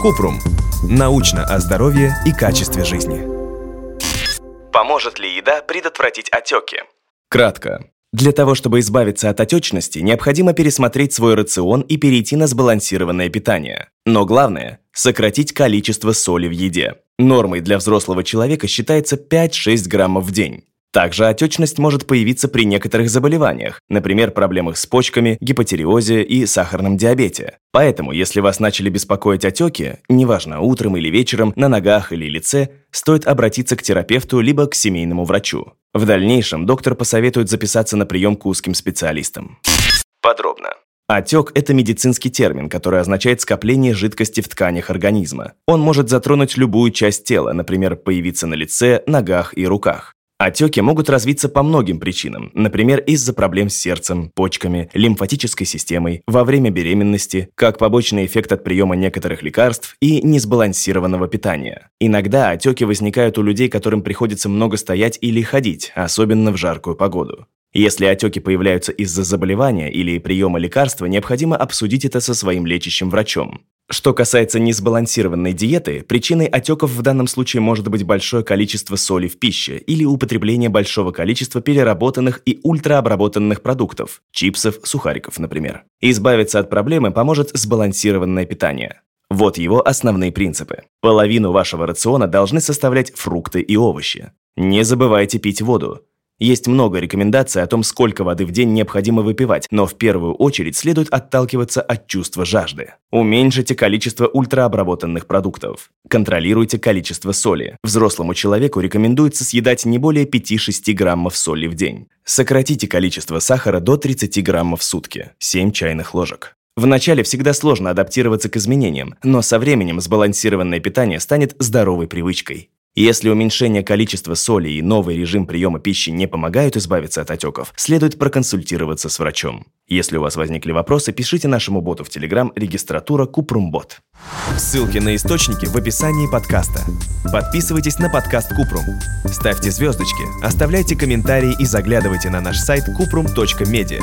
Купрум. Научно о здоровье и качестве жизни. Поможет ли еда предотвратить отеки? Кратко. Для того, чтобы избавиться от отечности, необходимо пересмотреть свой рацион и перейти на сбалансированное питание. Но главное – сократить количество соли в еде. Нормой для взрослого человека считается 5-6 граммов в день. Также отечность может появиться при некоторых заболеваниях, например, проблемах с почками, гипотериозе и сахарном диабете. Поэтому, если вас начали беспокоить отеки, неважно, утром или вечером, на ногах или лице, стоит обратиться к терапевту либо к семейному врачу. В дальнейшем доктор посоветует записаться на прием к узким специалистам. Подробно. Отек – это медицинский термин, который означает скопление жидкости в тканях организма. Он может затронуть любую часть тела, например, появиться на лице, ногах и руках. Отеки могут развиться по многим причинам, например, из-за проблем с сердцем, почками, лимфатической системой, во время беременности, как побочный эффект от приема некоторых лекарств и несбалансированного питания. Иногда отеки возникают у людей, которым приходится много стоять или ходить, особенно в жаркую погоду. Если отеки появляются из-за заболевания или приема лекарства, необходимо обсудить это со своим лечащим врачом. Что касается несбалансированной диеты, причиной отеков в данном случае может быть большое количество соли в пище или употребление большого количества переработанных и ультраобработанных продуктов, чипсов, сухариков, например. Избавиться от проблемы поможет сбалансированное питание. Вот его основные принципы. Половину вашего рациона должны составлять фрукты и овощи. Не забывайте пить воду. Есть много рекомендаций о том, сколько воды в день необходимо выпивать, но в первую очередь следует отталкиваться от чувства жажды. Уменьшите количество ультраобработанных продуктов. Контролируйте количество соли. Взрослому человеку рекомендуется съедать не более 5-6 граммов соли в день. Сократите количество сахара до 30 граммов в сутки, 7 чайных ложек. Вначале всегда сложно адаптироваться к изменениям, но со временем сбалансированное питание станет здоровой привычкой. Если уменьшение количества соли и новый режим приема пищи не помогают избавиться от отеков, следует проконсультироваться с врачом. Если у вас возникли вопросы, пишите нашему боту в Telegram регистратура Купрумбот. Ссылки на источники в описании подкаста. Подписывайтесь на подкаст Купрум. Ставьте звездочки, оставляйте комментарии и заглядывайте на наш сайт kuprum.media.